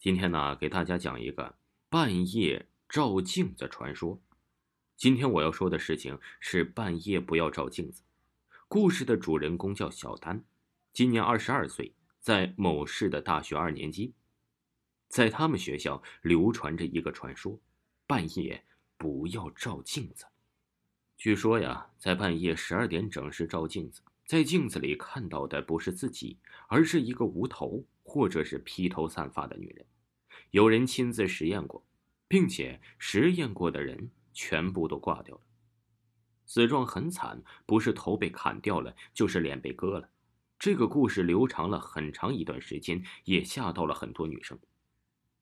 今天呢，给大家讲一个半夜照镜子传说。今天我要说的事情是半夜不要照镜子。故事的主人公叫小丹，今年二十二岁，在某市的大学二年级。在他们学校流传着一个传说：半夜不要照镜子。据说呀，在半夜十二点整时照镜子，在镜子里看到的不是自己，而是一个无头。或者是披头散发的女人，有人亲自实验过，并且实验过的人全部都挂掉了，死状很惨，不是头被砍掉了，就是脸被割了。这个故事流传了很长一段时间，也吓到了很多女生，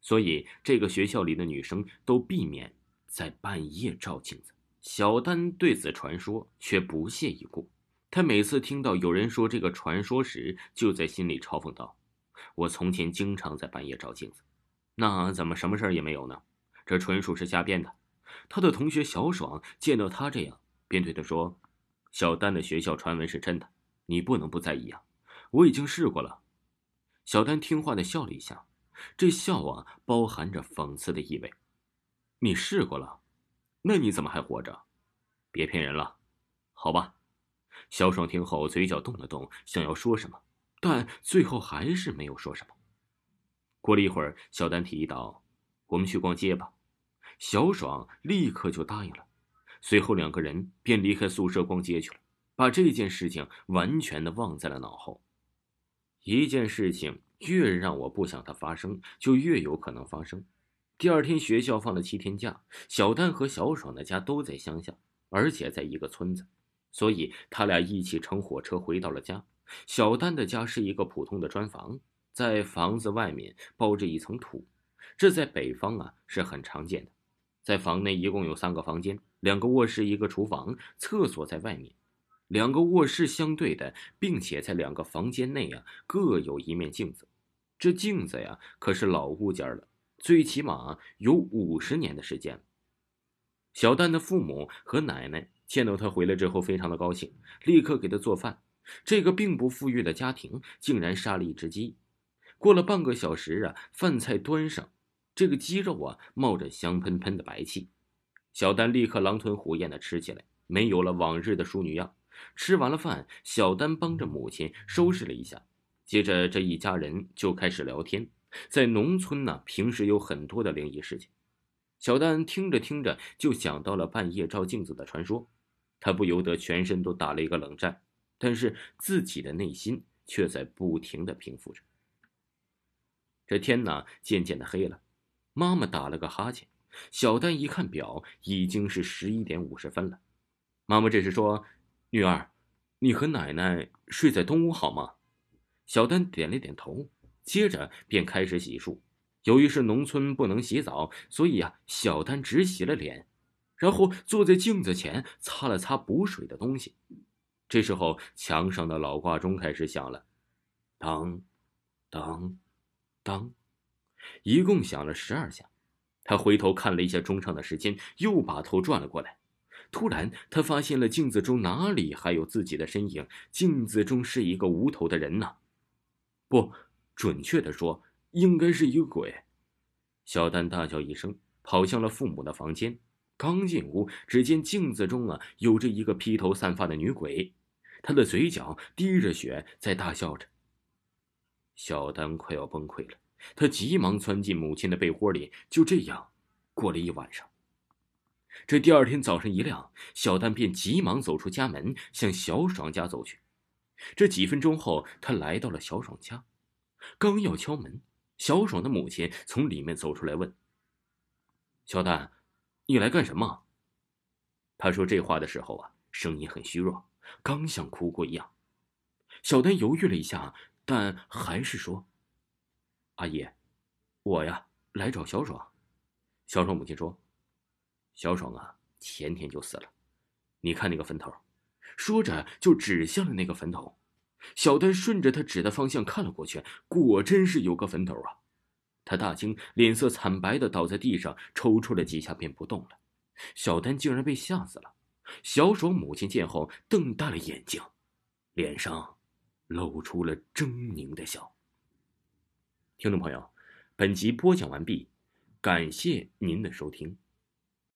所以这个学校里的女生都避免在半夜照镜子。小丹对此传说却不屑一顾，他每次听到有人说这个传说时，就在心里嘲讽道。我从前经常在半夜照镜子，那怎么什么事儿也没有呢？这纯属是瞎编的。他的同学小爽见到他这样，便对他说：“小丹的学校传闻是真的，你不能不在意啊！我已经试过了。”小丹听话的笑了一下，这笑啊包含着讽刺的意味。“你试过了？那你怎么还活着？别骗人了，好吧？”小爽听后嘴角动了动，想要说什么。但最后还是没有说什么。过了一会儿，小丹提议道：“我们去逛街吧。”小爽立刻就答应了。随后两个人便离开宿舍逛街去了，把这件事情完全的忘在了脑后。一件事情越让我不想它发生，就越有可能发生。第二天学校放了七天假，小丹和小爽的家都在乡下，而且在一个村子，所以他俩一起乘火车回到了家。小丹的家是一个普通的砖房，在房子外面包着一层土，这在北方啊是很常见的。在房内一共有三个房间，两个卧室，一个厨房，厕所在外面，两个卧室相对的，并且在两个房间内啊各有一面镜子。这镜子呀可是老物件了，最起码有五十年的时间。小丹的父母和奶奶见到他回来之后，非常的高兴，立刻给他做饭。这个并不富裕的家庭竟然杀了一只鸡。过了半个小时啊，饭菜端上，这个鸡肉啊冒着香喷喷的白气。小丹立刻狼吞虎咽的吃起来，没有了往日的淑女样。吃完了饭，小丹帮着母亲收拾了一下，接着这一家人就开始聊天。在农村呢，平时有很多的灵异事情。小丹听着听着就想到了半夜照镜子的传说，他不由得全身都打了一个冷战。但是自己的内心却在不停的平复着。这天呢，渐渐的黑了，妈妈打了个哈欠。小丹一看表，已经是十一点五十分了。妈妈这时说：“女儿，你和奶奶睡在东屋好吗？”小丹点了点头，接着便开始洗漱。由于是农村不能洗澡，所以啊，小丹只洗了脸，然后坐在镜子前擦了擦补水的东西。这时候，墙上的老挂钟开始响了，当，当，当，一共响了十二下。他回头看了一下钟上的时间，又把头转了过来。突然，他发现了镜子中哪里还有自己的身影？镜子中是一个无头的人呐！不，准确的说，应该是一个鬼。小丹大叫一声，跑向了父母的房间。刚进屋，只见镜子中啊，有着一个披头散发的女鬼。他的嘴角滴着血，在大笑着。小丹快要崩溃了，他急忙钻进母亲的被窝里，就这样过了一晚上。这第二天早上一亮，小丹便急忙走出家门，向小爽家走去。这几分钟后，他来到了小爽家，刚要敲门，小爽的母亲从里面走出来问：“小丹，你来干什么？”他说这话的时候啊，声音很虚弱。刚像哭过一样，小丹犹豫了一下，但还是说：“阿姨，我呀来找小爽。”小爽母亲说：“小爽啊，前天就死了，你看那个坟头。”说着就指向了那个坟头。小丹顺着他指的方向看了过去，果真是有个坟头啊！他大惊，脸色惨白的倒在地上，抽搐了几下便不动了。小丹竟然被吓死了。小爽母亲见后瞪大了眼睛，脸上露出了狰狞的笑。听众朋友，本集播讲完毕，感谢您的收听。